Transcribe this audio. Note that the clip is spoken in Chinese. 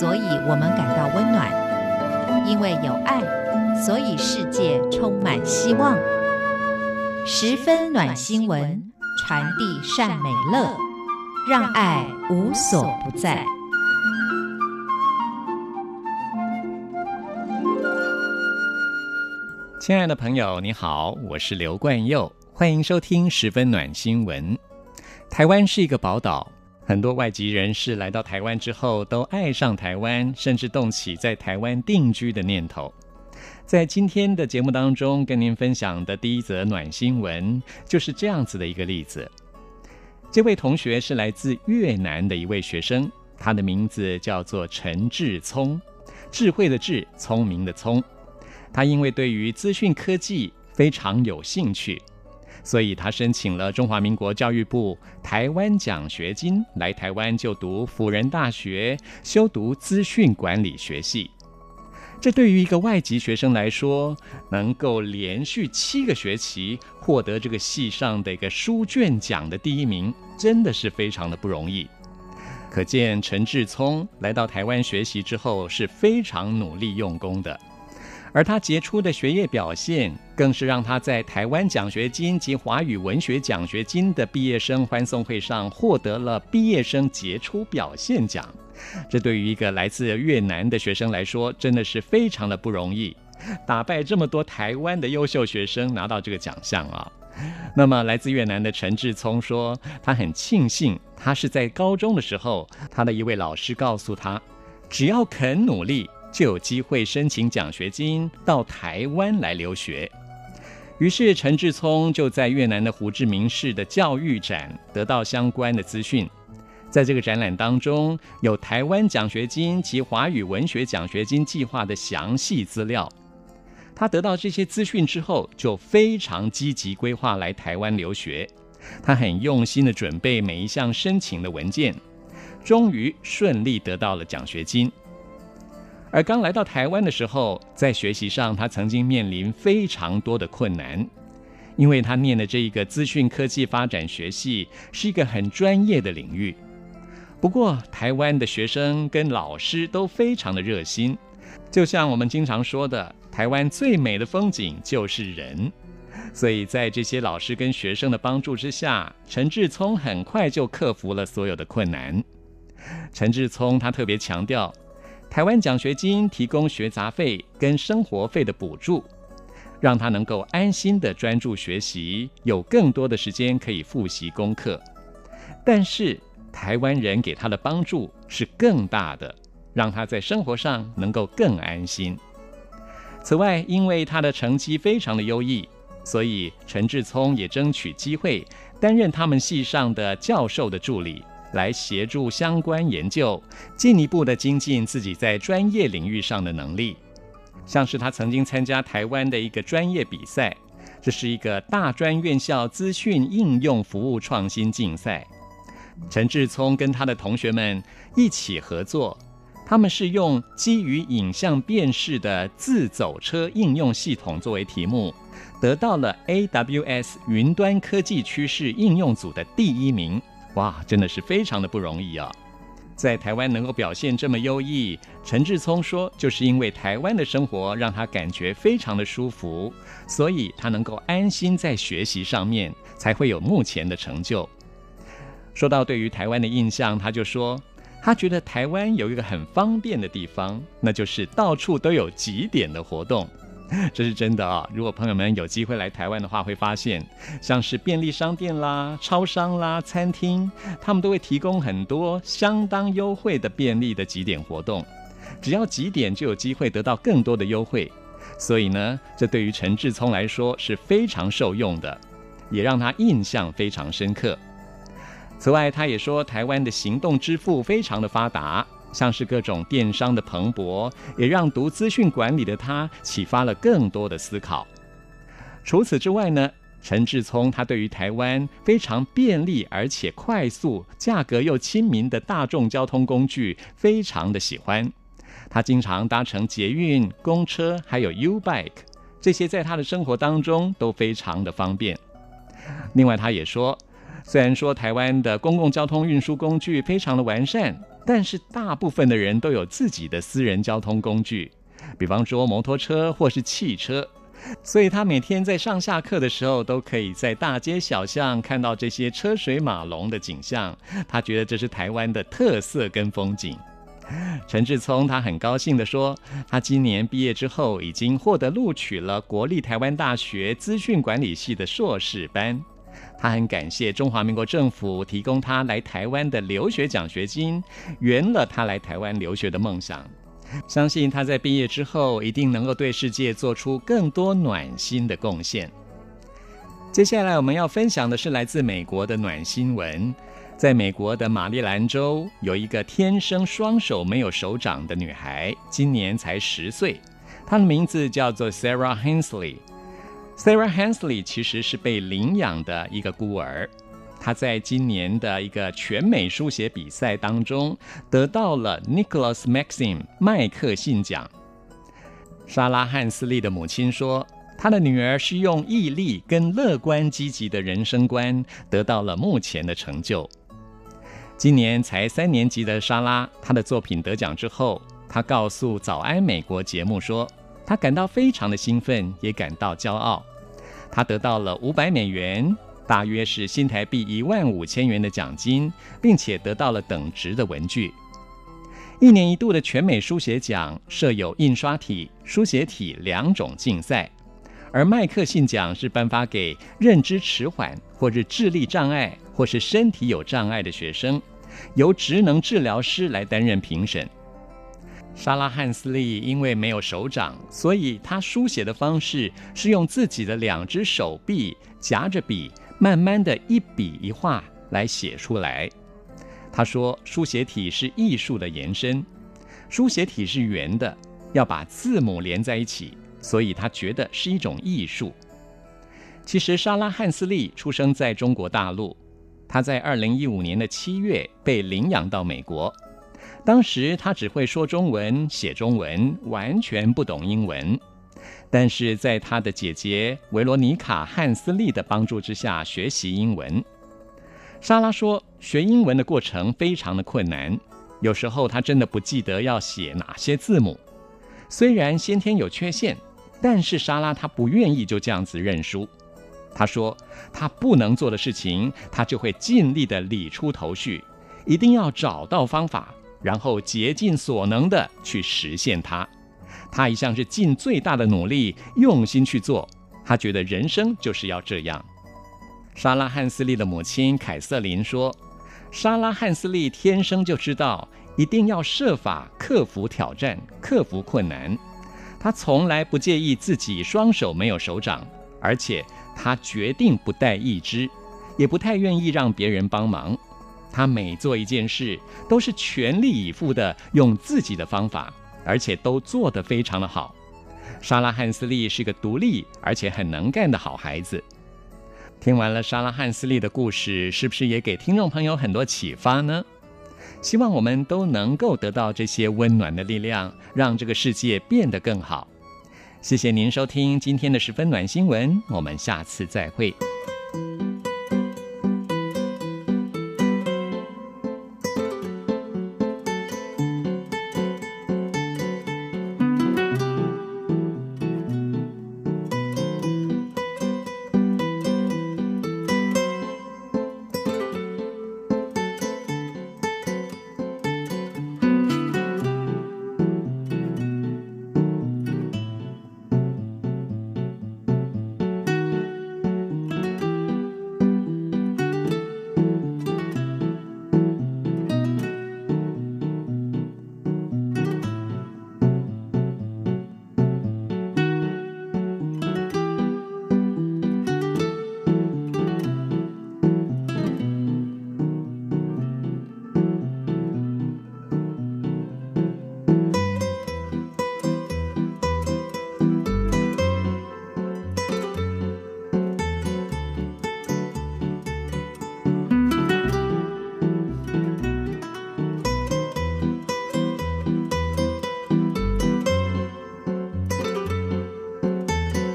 所以我们感到温暖；因为有爱，所以世界充满希望。十分暖新闻，传递善美乐，让爱无所不在。亲爱的朋友，你好，我是刘冠佑，欢迎收听十分暖新闻。台湾是一个宝岛，很多外籍人士来到台湾之后都爱上台湾，甚至动起在台湾定居的念头。在今天的节目当中，跟您分享的第一则暖新闻就是这样子的一个例子。这位同学是来自越南的一位学生，他的名字叫做陈志聪，智慧的智，聪明的聪。他因为对于资讯科技非常有兴趣，所以他申请了中华民国教育部台湾奖学金，来台湾就读辅仁大学，修读资讯管理学系。这对于一个外籍学生来说，能够连续七个学期获得这个系上的一个书卷奖的第一名，真的是非常的不容易。可见陈志聪来到台湾学习之后是非常努力用功的。而他杰出的学业表现，更是让他在台湾奖学金及华语文学奖学金的毕业生欢送会上获得了毕业生杰出表现奖。这对于一个来自越南的学生来说，真的是非常的不容易，打败这么多台湾的优秀学生拿到这个奖项啊。那么，来自越南的陈志聪说，他很庆幸他是在高中的时候，他的一位老师告诉他，只要肯努力。就有机会申请奖学金到台湾来留学。于是陈志聪就在越南的胡志明市的教育展得到相关的资讯。在这个展览当中，有台湾奖学金及华语文学奖学金计划的详细资料。他得到这些资讯之后，就非常积极规划来台湾留学。他很用心地准备每一项申请的文件，终于顺利得到了奖学金。而刚来到台湾的时候，在学习上，他曾经面临非常多的困难，因为他念的这一个资讯科技发展学系是一个很专业的领域。不过，台湾的学生跟老师都非常的热心，就像我们经常说的，台湾最美的风景就是人。所以在这些老师跟学生的帮助之下，陈志聪很快就克服了所有的困难。陈志聪他特别强调。台湾奖学金提供学杂费跟生活费的补助，让他能够安心的专注学习，有更多的时间可以复习功课。但是台湾人给他的帮助是更大的，让他在生活上能够更安心。此外，因为他的成绩非常的优异，所以陈志聪也争取机会担任他们系上的教授的助理。来协助相关研究，进一步的精进自己在专业领域上的能力。像是他曾经参加台湾的一个专业比赛，这是一个大专院校资讯应用服务创新竞赛。陈志聪跟他的同学们一起合作，他们是用基于影像辨识的自走车应用系统作为题目，得到了 AWS 云端科技趋势应用组的第一名。哇，真的是非常的不容易啊！在台湾能够表现这么优异，陈志聪说，就是因为台湾的生活让他感觉非常的舒服，所以他能够安心在学习上面，才会有目前的成就。说到对于台湾的印象，他就说，他觉得台湾有一个很方便的地方，那就是到处都有几点的活动。这是真的啊！如果朋友们有机会来台湾的话，会发现像是便利商店啦、超商啦、餐厅，他们都会提供很多相当优惠的便利的几点活动。只要几点，就有机会得到更多的优惠。所以呢，这对于陈志聪来说是非常受用的，也让他印象非常深刻。此外，他也说台湾的行动支付非常的发达。像是各种电商的蓬勃，也让读资讯管理的他启发了更多的思考。除此之外呢，陈志聪他对于台湾非常便利而且快速、价格又亲民的大众交通工具非常的喜欢。他经常搭乘捷运、公车，还有 U-Bike，这些在他的生活当中都非常的方便。另外，他也说。虽然说台湾的公共交通运输工具非常的完善，但是大部分的人都有自己的私人交通工具，比方说摩托车或是汽车。所以他每天在上下课的时候，都可以在大街小巷看到这些车水马龙的景象。他觉得这是台湾的特色跟风景。陈志聪他很高兴地说，他今年毕业之后已经获得录取了国立台湾大学资讯管理系的硕士班。他很感谢中华民国政府提供他来台湾的留学奖学金，圆了他来台湾留学的梦想。相信他在毕业之后一定能够对世界做出更多暖心的贡献。接下来我们要分享的是来自美国的暖新闻。在美国的马里兰州，有一个天生双手没有手掌的女孩，今年才十岁，她的名字叫做 Sarah Hensley。Sarah Hensley 其实是被领养的一个孤儿。他在今年的一个全美书写比赛当中得到了 Nicholas Maxim 麦克信奖。莎拉·汉斯利的母亲说，她的女儿是用毅力跟乐观积极的人生观得到了目前的成就。今年才三年级的莎拉，她的作品得奖之后，她告诉《早安美国》节目说，她感到非常的兴奋，也感到骄傲。他得到了五百美元。大约是新台币一万五千元的奖金，并且得到了等值的文具。一年一度的全美书写奖设有印刷体、书写体两种竞赛，而麦克信奖是颁发给认知迟缓或是智力障碍或是身体有障碍的学生，由职能治疗师来担任评审。莎拉·汉斯利因为没有手掌，所以她书写的方式是用自己的两只手臂夹着笔。慢慢的一笔一画来写出来。他说，书写体是艺术的延伸，书写体是圆的，要把字母连在一起，所以他觉得是一种艺术。其实，莎拉·汉斯利出生在中国大陆，他在二零一五年的七月被领养到美国，当时他只会说中文、写中文，完全不懂英文。但是在他的姐姐维罗妮卡·汉斯利的帮助之下，学习英文。莎拉说，学英文的过程非常的困难，有时候她真的不记得要写哪些字母。虽然先天有缺陷，但是莎拉她不愿意就这样子认输。她说，她不能做的事情，她就会尽力的理出头绪，一定要找到方法，然后竭尽所能的去实现它。他一向是尽最大的努力，用心去做。他觉得人生就是要这样。莎拉·汉斯利的母亲凯瑟琳说：“莎拉·汉斯利天生就知道，一定要设法克服挑战，克服困难。他从来不介意自己双手没有手掌，而且他决定不带一只，也不太愿意让别人帮忙。他每做一件事，都是全力以赴地用自己的方法。”而且都做得非常的好。莎拉·汉斯利是个独立而且很能干的好孩子。听完了莎拉·汉斯利的故事，是不是也给听众朋友很多启发呢？希望我们都能够得到这些温暖的力量，让这个世界变得更好。谢谢您收听今天的十分暖新闻，我们下次再会。